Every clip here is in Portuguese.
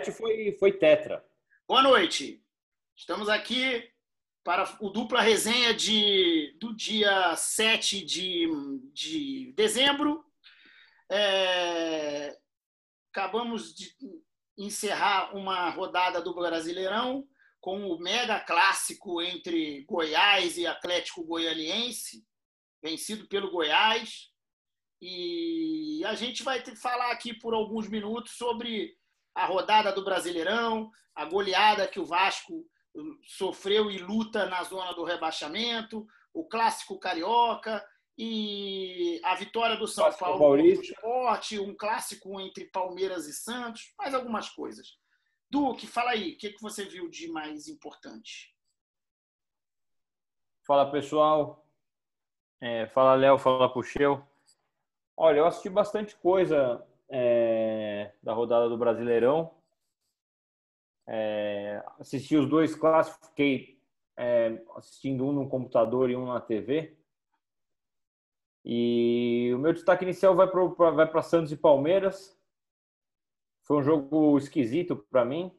2017 foi, foi tetra. Boa noite. Estamos aqui para o dupla resenha de, do dia 7 de, de dezembro. É, acabamos de encerrar uma rodada do Brasileirão com o mega clássico entre Goiás e Atlético Goianiense, vencido pelo Goiás. E a gente vai falar aqui por alguns minutos sobre a rodada do Brasileirão, a goleada que o Vasco sofreu e luta na zona do rebaixamento, o clássico carioca e a vitória do São clássico Paulo no esporte, um clássico entre Palmeiras e Santos, mais algumas coisas. Duque, fala aí, o que, que você viu de mais importante? Fala pessoal, é, fala Léo, fala Puxeu. Olha, eu assisti bastante coisa é, da rodada do Brasileirão. É, assisti os dois clássicos, fiquei é, assistindo um no computador e um na TV. E o meu destaque inicial vai para vai Santos e Palmeiras. Foi um jogo esquisito para mim,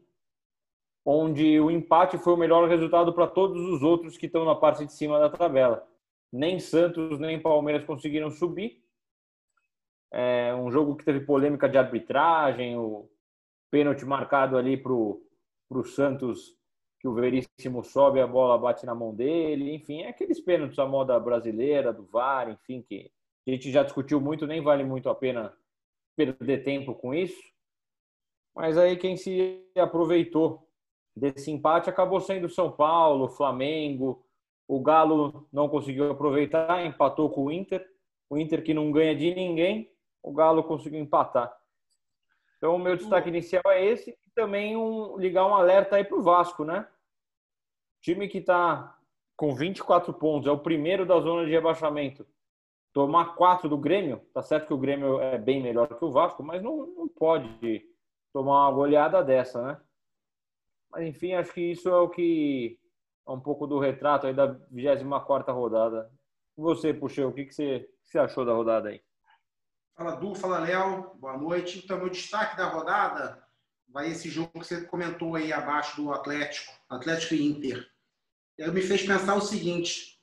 onde o empate foi o melhor resultado para todos os outros que estão na parte de cima da tabela. Nem Santos nem Palmeiras conseguiram subir. É um jogo que teve polêmica de arbitragem, o pênalti marcado ali para o Santos que o Veríssimo sobe, a bola bate na mão dele, enfim, é aqueles pênaltis à moda brasileira, do VAR, enfim, que a gente já discutiu muito, nem vale muito a pena perder tempo com isso. Mas aí quem se aproveitou desse empate acabou sendo São Paulo, Flamengo, o Galo não conseguiu aproveitar, empatou com o Inter, o Inter que não ganha de ninguém, o Galo conseguiu empatar. Então, o meu destaque inicial é esse e também um, ligar um alerta aí para o Vasco, né? Time que está com 24 pontos, é o primeiro da zona de rebaixamento. Tomar quatro do Grêmio, tá certo que o Grêmio é bem melhor que o Vasco, mas não, não pode tomar uma goleada dessa, né? Mas enfim, acho que isso é o que é um pouco do retrato aí da 24 rodada. Você, Puxeu, o que, que, você, que você achou da rodada aí? Fala Du, fala Léo, boa noite. Então, meu destaque da rodada vai esse jogo que você comentou aí abaixo do Atlético, Atlético e Inter. E aí me fez pensar o seguinte: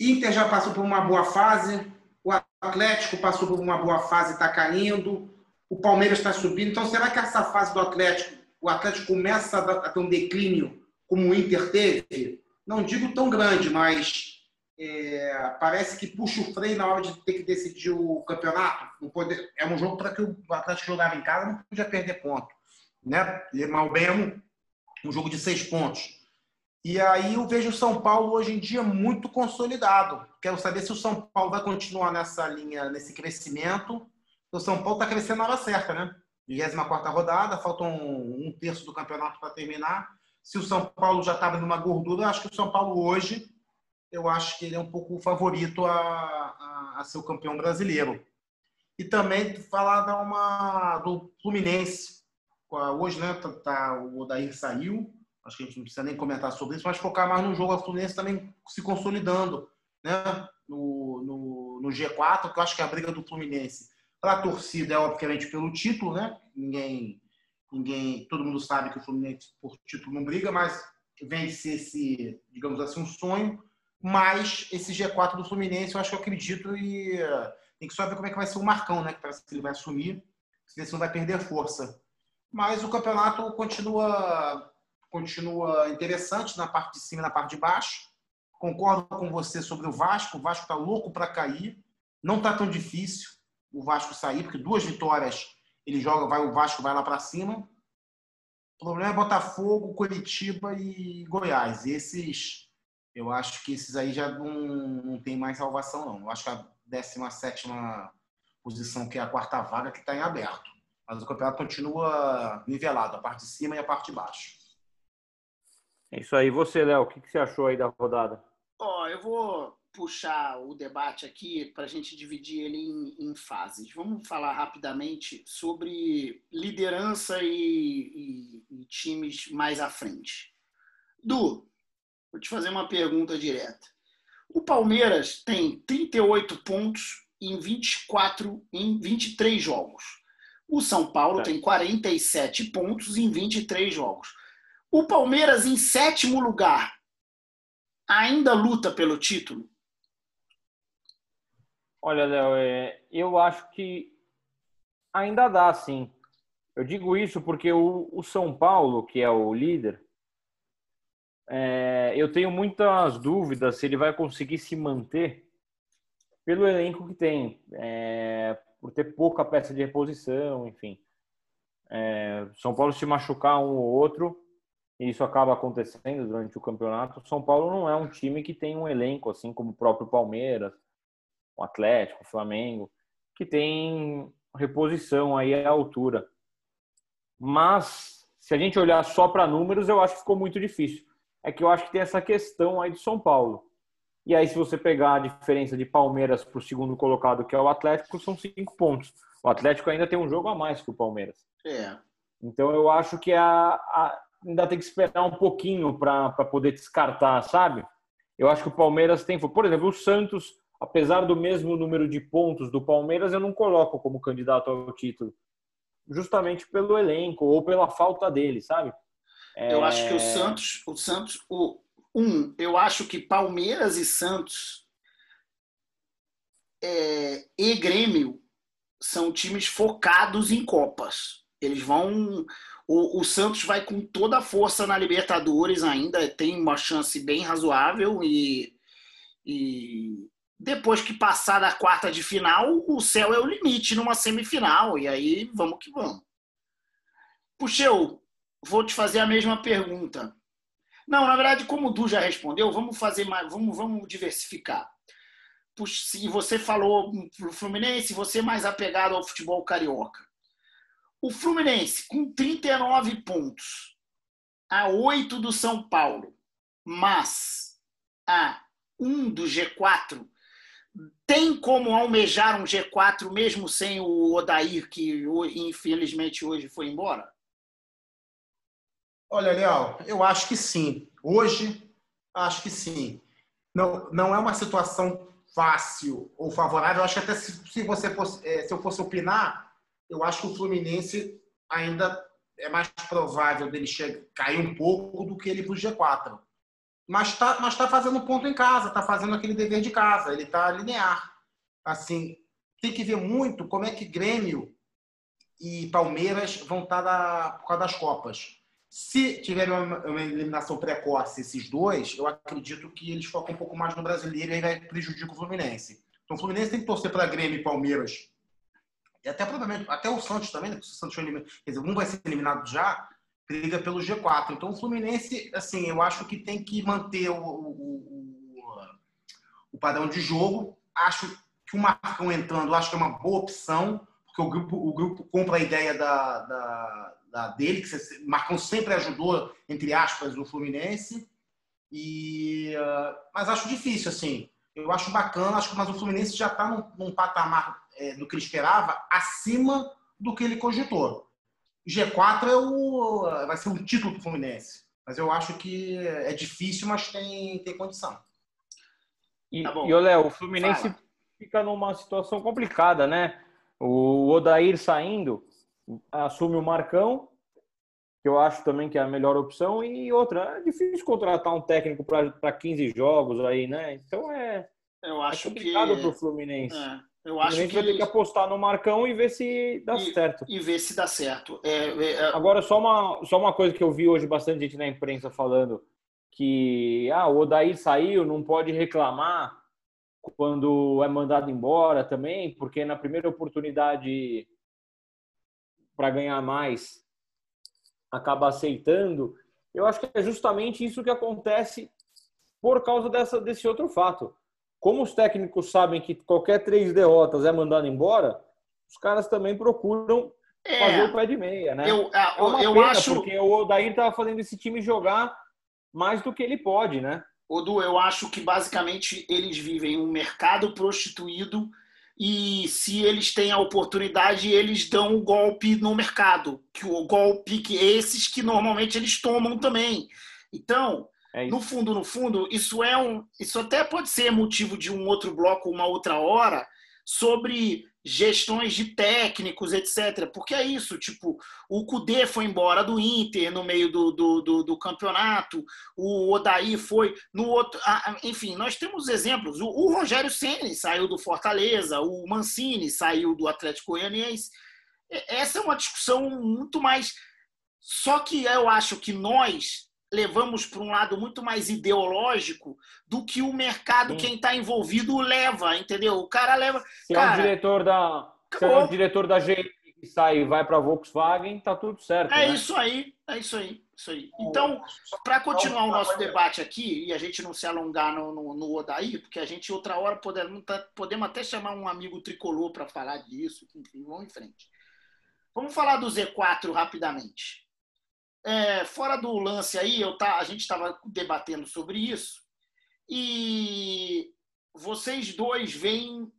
Inter já passou por uma boa fase, o Atlético passou por uma boa fase, está caindo, o Palmeiras está subindo. Então, será que essa fase do Atlético, o Atlético começa a ter um declínio como o Inter teve? Não digo tão grande, mas é, parece que puxa o freio na hora de ter que decidir o campeonato. Não pode, é um jogo para que o Atlético jogava em casa, não podia perder ponto. Né? E mal bem é um, um jogo de seis pontos. E aí eu vejo o São Paulo hoje em dia muito consolidado. Quero saber se o São Paulo vai continuar nessa linha, nesse crescimento. O São Paulo está crescendo na hora certa, né? 24 rodada, faltam um, um terço do campeonato para terminar. Se o São Paulo já estava numa gordura, eu acho que o São Paulo hoje eu acho que ele é um pouco o favorito a, a, a ser o campeão brasileiro. E também falar da uma, do Fluminense. Hoje, né, tá, tá, o Odair saiu, acho que a gente não precisa nem comentar sobre isso, mas focar mais no jogo. A Fluminense também se consolidando né, no, no, no G4, que eu acho que a briga do Fluminense para a torcida é obviamente pelo título, né? Ninguém, ninguém, todo mundo sabe que o Fluminense por título não briga, mas vence esse, digamos assim, um sonho mas esse G4 do Fluminense, eu acho que eu acredito e tem que só ver como é que vai ser o Marcão, né? Que parece que ele vai assumir, se não vai perder força. Mas o campeonato continua continua interessante na parte de cima e na parte de baixo. Concordo com você sobre o Vasco. O Vasco está louco para cair. Não está tão difícil o Vasco sair, porque duas vitórias ele joga, vai o Vasco vai lá para cima. O problema é Botafogo, Curitiba e Goiás. Esses eu acho que esses aí já não, não tem mais salvação, não. Eu acho que a 17 posição, que é a quarta vaga, que está em aberto. Mas o campeonato continua nivelado, a parte de cima e a parte de baixo. É isso aí. Você, Léo, o que você achou aí da rodada? Ó, oh, eu vou puxar o debate aqui para a gente dividir ele em, em, fases. Vamos falar rapidamente sobre liderança e, e, e times mais à frente. Du, Vou te fazer uma pergunta direta. O Palmeiras tem 38 pontos em 24 em 23 jogos. O São Paulo é. tem 47 pontos em 23 jogos. O Palmeiras, em sétimo lugar, ainda luta pelo título? Olha, Léo, é, eu acho que ainda dá, sim. Eu digo isso porque o, o São Paulo, que é o líder, é, eu tenho muitas dúvidas se ele vai conseguir se manter pelo elenco que tem, é, por ter pouca peça de reposição, enfim. É, São Paulo se machucar um ou outro, e isso acaba acontecendo durante o campeonato. São Paulo não é um time que tem um elenco assim como o próprio Palmeiras, o Atlético, o Flamengo, que tem reposição aí à altura. Mas se a gente olhar só para números, eu acho que ficou muito difícil. É que eu acho que tem essa questão aí do São Paulo. E aí, se você pegar a diferença de Palmeiras para o segundo colocado, que é o Atlético, são cinco pontos. O Atlético ainda tem um jogo a mais que o Palmeiras. É. Então, eu acho que a, a ainda tem que esperar um pouquinho para poder descartar, sabe? Eu acho que o Palmeiras tem. Por exemplo, o Santos apesar do mesmo número de pontos do Palmeiras, eu não coloco como candidato ao título. Justamente pelo elenco ou pela falta dele, sabe? É... Eu acho que o Santos, o Santos, o um, eu acho que Palmeiras e Santos é, e Grêmio são times focados em copas. Eles vão. O, o, Santos vai com toda a força na Libertadores ainda, tem uma chance bem razoável e, e depois que passar da quarta de final, o céu é o limite numa semifinal. E aí, vamos que vamos. Puxeu, vou te fazer a mesma pergunta. Não, na verdade, como o Du já respondeu, vamos fazer mais, vamos, vamos diversificar. Se você falou o Fluminense, você é mais apegado ao futebol carioca. O Fluminense, com 39 pontos, a 8 do São Paulo, mas a 1 do G4, tem como almejar um G4 mesmo sem o Odair, que infelizmente hoje foi embora? Olha, Léo, eu acho que sim. Hoje, acho que sim. Não, não é uma situação fácil ou favorável. Eu acho que até se, se você fosse, é, se eu fosse opinar, eu acho que o Fluminense ainda é mais provável dele chegar, cair um pouco do que ele para o G4 mas está mas tá fazendo ponto em casa, está fazendo aquele dever de casa, ele está linear. Assim, tem que ver muito como é que Grêmio e Palmeiras vão estar tá por causa das Copas. Se tiver uma, uma, eliminação precoce esses dois, eu acredito que eles focam um pouco mais no brasileiro e aí vai prejudicar o Fluminense. Então o Fluminense tem que torcer para Grêmio e Palmeiras. E até provavelmente, até o Santos também, né? Se o Santos foi eliminado, quer dizer, um vai ser eliminado já, briga pelo G4. Então, o Fluminense, assim, eu acho que tem que manter o, o, o padrão de jogo. Acho que o Marcão entrando, acho que é uma boa opção, porque o grupo, o grupo compra a ideia da, da, da dele, que o Marcão sempre ajudou, entre aspas, o Fluminense. E, uh, mas acho difícil, assim. Eu acho bacana, acho que mas o Fluminense já está num, num, patamar é, do que ele esperava, acima do que ele cogitou. G4 é o, vai ser o título do Fluminense. Mas eu acho que é difícil, mas tem, tem condição. E, tá e Léo, o Fluminense Fala. fica numa situação complicada, né? O Odair saindo, assume o Marcão, que eu acho também que é a melhor opção, e outra, é difícil contratar um técnico para 15 jogos aí, né? Então é, eu acho é complicado que... para o Fluminense. É. Eu acho a gente que vai ter que apostar no Marcão e ver se dá e, certo. E ver se dá certo. É, é, é... Agora, só uma, só uma coisa que eu vi hoje bastante gente na imprensa falando que ah, o Odair saiu, não pode reclamar quando é mandado embora também, porque na primeira oportunidade para ganhar mais acaba aceitando. Eu acho que é justamente isso que acontece por causa dessa, desse outro fato como os técnicos sabem que qualquer três derrotas é mandado embora, os caras também procuram é, fazer o pé de meia, né? Eu, é, é eu pena, acho porque o Odair estava fazendo esse time jogar mais do que ele pode, né? Odu, eu acho que basicamente eles vivem um mercado prostituído e se eles têm a oportunidade, eles dão o um golpe no mercado, que o golpe que esses que normalmente eles tomam também. Então, é no fundo, no fundo, isso é um, isso até pode ser motivo de um outro bloco, uma outra hora, sobre gestões de técnicos, etc. Porque é isso, tipo, o Cudê foi embora do Inter no meio do, do, do, do campeonato, o Odaí foi no outro. Enfim, nós temos exemplos. O, o Rogério Ceni saiu do Fortaleza, o Mancini saiu do Atlético Goianiense. Essa é uma discussão muito mais. Só que eu acho que nós levamos para um lado muito mais ideológico do que o mercado, Sim. quem está envolvido, leva, entendeu? O cara leva. Se cara, é um diretor da. Se é um diretor da GM que sai e vai para a Volkswagen, tá tudo certo. É né? isso aí, é isso aí, isso aí. Então, para continuar o nosso debate aqui, e a gente não se alongar no, no, no Odaí, porque a gente outra hora podemos, podemos até chamar um amigo tricolor para falar disso, enfim, vamos em frente. Vamos falar do Z4 rapidamente. É, fora do lance aí, eu tá, a gente estava debatendo sobre isso e vocês dois veem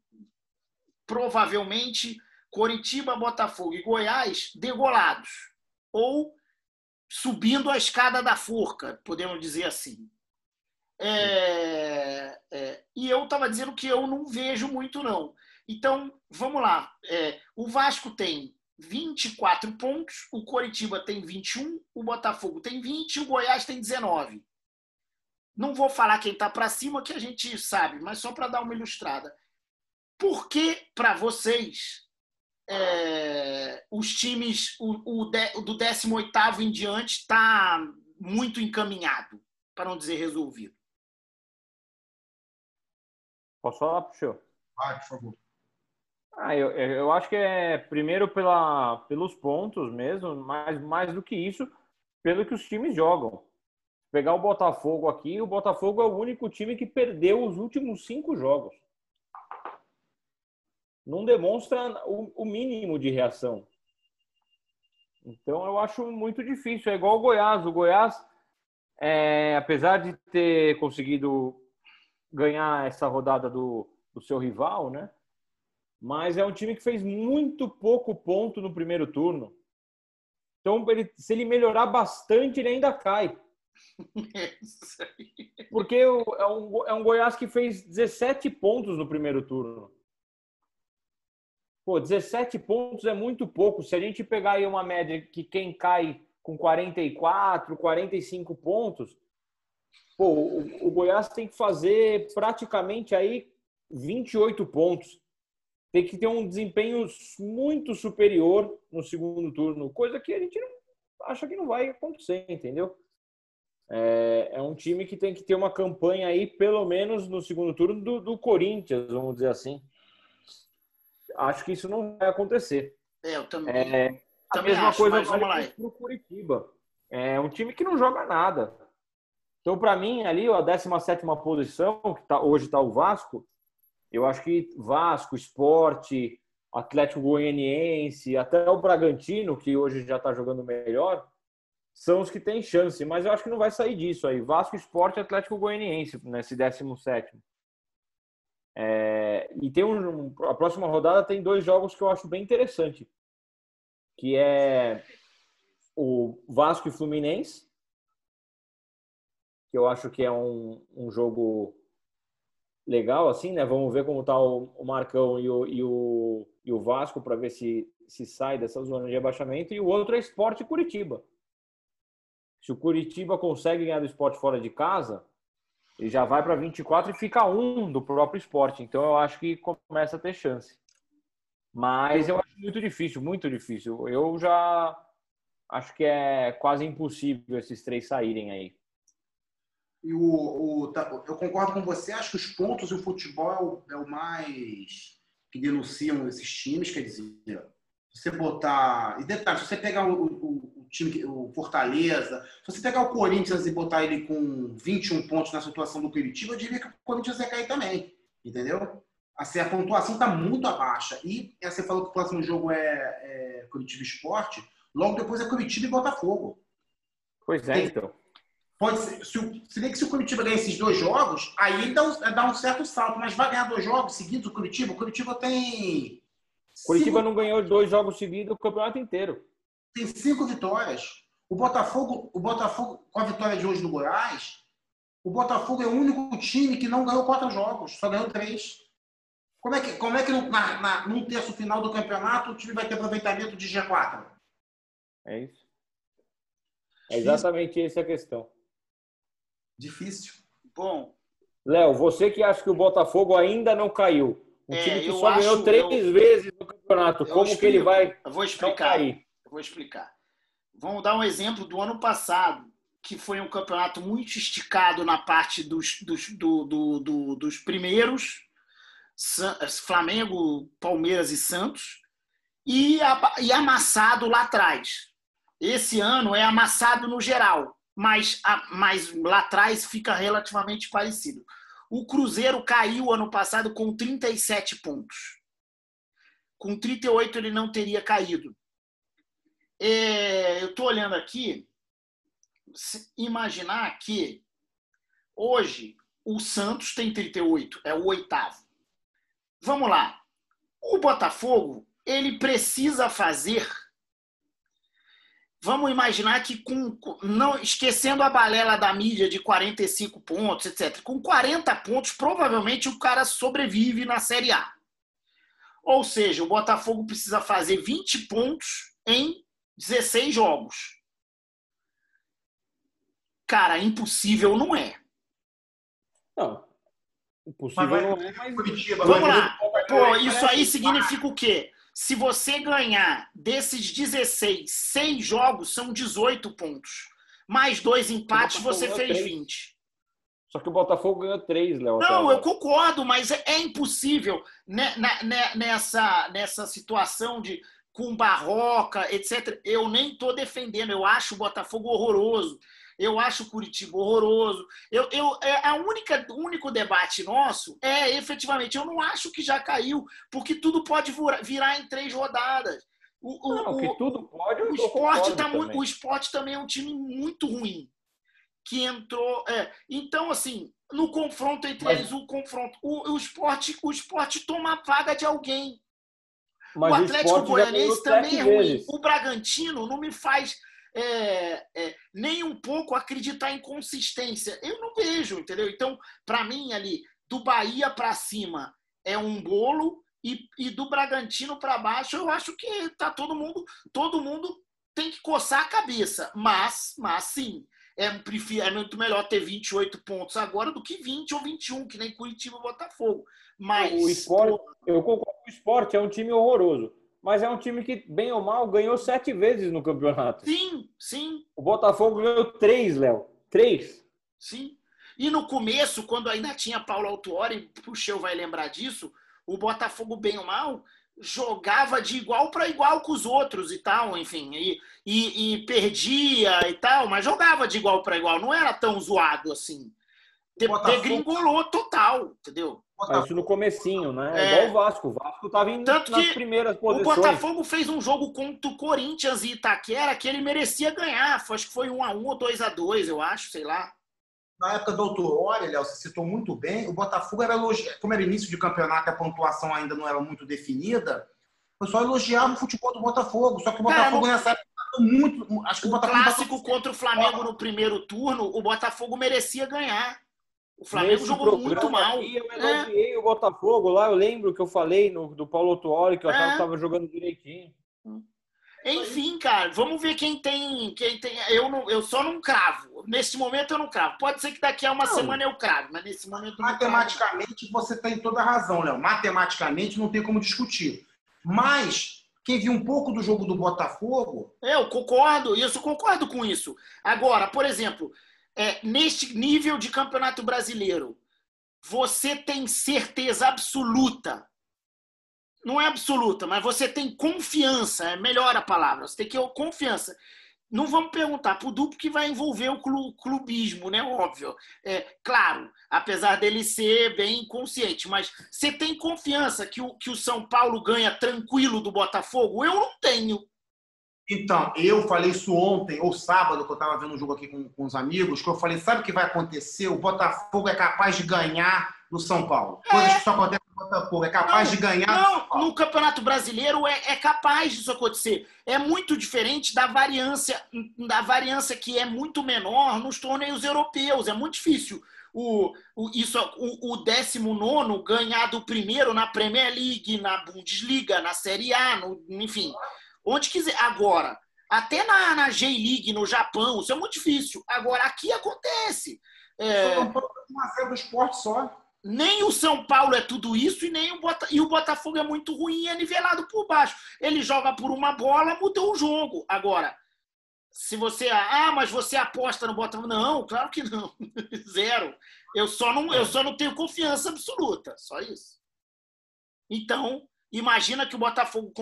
provavelmente Coritiba, Botafogo e Goiás degolados ou subindo a escada da forca, podemos dizer assim. É, é, e eu estava dizendo que eu não vejo muito não. Então vamos lá. É, o Vasco tem 24 pontos, o Coritiba tem 21, o Botafogo tem 20 e o Goiás tem 19. Não vou falar quem está para cima, que a gente sabe, mas só para dar uma ilustrada. Por que, para vocês, é, os times, o, o, de, do 18 em diante está muito encaminhado, para não dizer resolvido? Posso falar, Puxou? Vai, por favor. Ah, eu, eu acho que é primeiro pela, pelos pontos mesmo, mas mais do que isso, pelo que os times jogam. Pegar o Botafogo aqui, o Botafogo é o único time que perdeu os últimos cinco jogos. Não demonstra o, o mínimo de reação. Então eu acho muito difícil. É igual o Goiás. O Goiás, é, apesar de ter conseguido ganhar essa rodada do, do seu rival, né? Mas é um time que fez muito pouco ponto no primeiro turno. Então, ele, se ele melhorar bastante, ele ainda cai. Porque é um, é um Goiás que fez 17 pontos no primeiro turno. Pô, 17 pontos é muito pouco. Se a gente pegar aí uma média que quem cai com 44, 45 pontos, pô, o, o Goiás tem que fazer praticamente aí 28 pontos tem que ter um desempenho muito superior no segundo turno, coisa que a gente não, acha que não vai acontecer, entendeu? É, é, um time que tem que ter uma campanha aí, pelo menos no segundo turno, do, do Corinthians, vamos dizer assim. Acho que isso não vai acontecer. É, eu também. É, a também mesma acho, coisa vale para o Curitiba. É um time que não joga nada. Então, para mim, ali, a 17 posição, que tá, hoje está o Vasco, eu acho que Vasco, Esporte, Atlético Goianiense, até o Bragantino, que hoje já está jogando melhor, são os que têm chance. Mas eu acho que não vai sair disso aí. Vasco, Esporte Atlético Goianiense nesse 17. É, e tem um, a próxima rodada tem dois jogos que eu acho bem interessante, que é o Vasco e Fluminense, que eu acho que é um, um jogo legal, assim, né? Vamos ver como tá o, o Marcão e o, e o, e o Vasco para ver se, se sai dessa zona de abaixamento. E o outro é Esporte Curitiba. Se o Curitiba consegue ganhar do esporte fora de casa, ele já vai para 24 e fica um do próprio esporte. Então eu acho que começa a ter chance. Mas eu acho muito difícil, muito difícil. Eu já acho que é quase impossível esses três saírem aí. E o, o, tá, eu concordo com você, acho que os pontos e o futebol é o, é o mais que denunciam esses times, quer dizer, você botar. E detalhe, se você pegar o, o, o, time, o Fortaleza, se você pegar o Corinthians e botar ele com 21 pontos na situação do Curitiba, eu diria que o Corinthians vai cair também. Entendeu? Assim, a pontuação está muito abaixo. E você falou que o próximo jogo é, é Curitiba Esporte, logo depois é Curitiba e Botafogo. Pois é, então. Pode ser, se, se vê que se o Curitiba ganhar esses dois jogos, aí dá um, dá um certo salto, mas vai ganhar dois jogos seguidos o Curitiba. O Curitiba tem. Curitiba cinco... não ganhou dois jogos seguidos o campeonato inteiro. Tem cinco vitórias. O Botafogo, o Botafogo, com a vitória de hoje no Goiás, o Botafogo é o único time que não ganhou quatro jogos, só ganhou três. Como é que, como é que na, na, num terço final do campeonato o time vai ter aproveitamento de G4? É isso. É exatamente essa a questão. Difícil. Bom. Léo, você que acha que o Botafogo ainda não caiu. Um É, time que só ganhou acho- três eu- vezes no campeonato. Como que explico. ele vai Eu vou explicar. cair? Eu vou explicar. Vamos dar um exemplo do ano passado, que foi um campeonato muito esticado na parte dos, dos, do- do- do- dos primeiros, Flamengo, Palmeiras e Santos, e, e amassado lá atrás. Esse ano é amassado no geral, mas, mas lá atrás fica relativamente parecido. O Cruzeiro caiu ano passado com 37 pontos. Com 38 ele não teria caído. É, eu estou olhando aqui, imaginar que hoje o Santos tem 38, é o oitavo. Vamos lá. O Botafogo, ele precisa fazer. Vamos imaginar que com com- não esquecendo a balela da mídia de 45 pontos, etc. Com 40 pontos, provavelmente o cara sobrevive na Série A. Ou seja, o Botafogo precisa fazer 20 pontos em 16 jogos. Cara, impossível não é. Não. Impossível Mas vai- não é, mas Curitiba, Vamos lá. Pô, isso aí significa o quê? Se você ganhar desses 16, 6 jogos são 18 pontos. Mais dois empates, você fez três. 20. Só que o Botafogo ganhou três, Léo. até Não, eu concordo, mas é, é impossível né, na- né, nessa, nessa situação de com Barroca, etc. Eu nem estou defendendo, eu acho o Botafogo horroroso. Eu acho o Curitiba horroroso. Eu, eu, é a única, o único debate nosso é efetivamente, eu não acho que já caiu, porque tudo pode virar em três rodadas. O, Não, o- que tudo pode, o esporte, tá muito, o esporte também é um time muito ruim. Que entrou. é, então, assim, no confronto entre Mas- eles, o confronto. O, o, esporte, o esporte toma a vaga de alguém. O Atlético Goianiense também é ruim. vezes. O Bragantino não me faz é, nem um pouco acreditar em consistência. Eu não vejo, entendeu? Então, para mim, ali, do Bahia para cima é um bolo e, e do Bragantino para baixo, eu acho que tá todo mundo, todo mundo tem que coçar a cabeça. Mas, mas sim, é, é muito melhor ter 28 pontos agora do que 20 ou 21, que nem Curitiba e Botafogo. Mas O Sport, eu concordo o Sport é um time horroroso. Mas é um time que, bem ou mal, ganhou sete vezes no campeonato. sim, sim, O Botafogo ganhou três, Léo. Três. Sim. E no começo, quando ainda tinha Paulo Autuori, o Cheu vai lembrar disso, o Botafogo, bem ou mal, jogava de igual para igual com os outros e tal, enfim, e, e, e perdia e tal, mas jogava de igual para igual, não era tão zoado assim. De, Botafogo- degringolou total, entendeu? Mas isso no comecinho, né? É. É igual o Vasco. O Vasco estava indo Tanto nas que primeiras O posições. Botafogo fez um jogo contra o Corinthians e Itaquera que ele merecia ganhar. Foi- Acho que foi 1 a 1 ou 2 a 2 eu acho, sei lá. Na época do Autoroli, Léo, você citou muito bem, o Botafogo era elogiado, como era início de campeonato, a pontuação ainda não era muito definida, o pessoal elogiava o futebol do Botafogo, só que o Cara, Botafogo não- nessa época muito, acho que o, O Botafogo clássico contra o Flamengo no primeiro turno, o Botafogo merecia ganhar. O Flamengo Nesse jogou muito mal. aqui, eu elogiei o Botafogo lá. Eu lembro que eu falei no, do Paulo Tuori que eu achava É. que estava jogando direitinho. Enfim, cara, vamos ver quem tem. Quem tem. Eu, não, eu só não cravo. Neste momento eu não cravo. Pode ser que daqui a uma Não. semana eu cravo, mas nesse momento eu não cravo. Matematicamente, você tem toda a razão, Léo. Matematicamente, não tem como discutir. Mas, quem viu um pouco do jogo do Botafogo, Eu concordo, isso eu concordo com isso. Agora, por exemplo, é, neste nível de campeonato brasileiro, você tem certeza absoluta. Não é absoluta, mas você tem confiança, é melhor a palavra. Você tem que ter confiança. Não vamos perguntar para o duplo que vai envolver o clu- clubismo, né? Óbvio. É, claro, apesar dele ser bem consciente, mas você tem confiança que o, que o São Paulo ganha tranquilo do Botafogo? Eu não tenho. Então, eu falei isso ontem, ou sábado, que eu estava vendo um jogo aqui com, com os amigos, que eu falei, sabe o que vai acontecer? O Botafogo é capaz de ganhar no São Paulo. Coisas que só acontecem no Botafogo. É capaz Não, de ganhar no São Não, Paulo. no Campeonato Brasileiro é, é capaz disso acontecer. É muito diferente da variância, da variância que é muito menor nos torneios europeus. É muito difícil o, o, isso, o, o 19 ganhar do primeiro na Premier League, na Bundesliga, na Série A, no, enfim, onde quiser. Agora, até na, na J-League, no Japão, isso é muito difícil. Agora, aqui acontece. É... Uma do esporte só. Nem o São Paulo é tudo isso e nem o, Bota... e o Botafogo é muito ruim é nivelado por baixo. Ele joga por uma bola, mudou o jogo. Agora, se você. Ah, mas você aposta no Botafogo. Não, claro que não. Zero. Eu só, não, eu só não tenho confiança absoluta. Só isso. Então, imagina que o Botafogo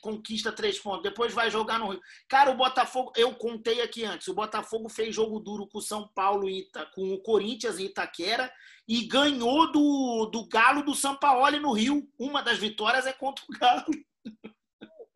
conquista três pontos, depois vai jogar no Rio. Cara, o Botafogo, eu contei aqui antes, o Botafogo fez jogo duro com o São Paulo, com o Corinthians em Itaquera e ganhou do, do Galo do São Paulo no Rio. Uma das vitórias é contra o Galo.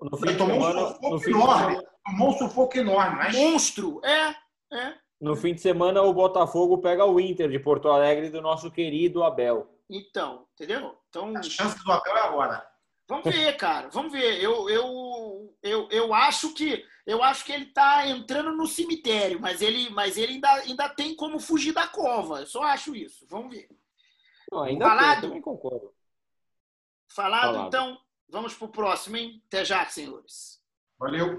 No fim tomou semana, um sufoco enorme. Tomou um sufoco enorme. Mas... Monstro, é, é. No fim de semana, o Botafogo pega o Inter de Porto Alegre do nosso querido Abel. Então, entendeu? Então, a chance do Abel é agora. Vamos ver, cara. Vamos ver. Eu, eu, eu, eu acho que eu acho que ele está entrando no cemitério, mas ele, mas ele ainda, ainda tem como fugir da cova. Eu só acho isso. Vamos ver. Não, ainda Falado? Tem, também concordo. Falado, Falado. então. Vamos para o próximo, hein? Até já, senhores. Valeu.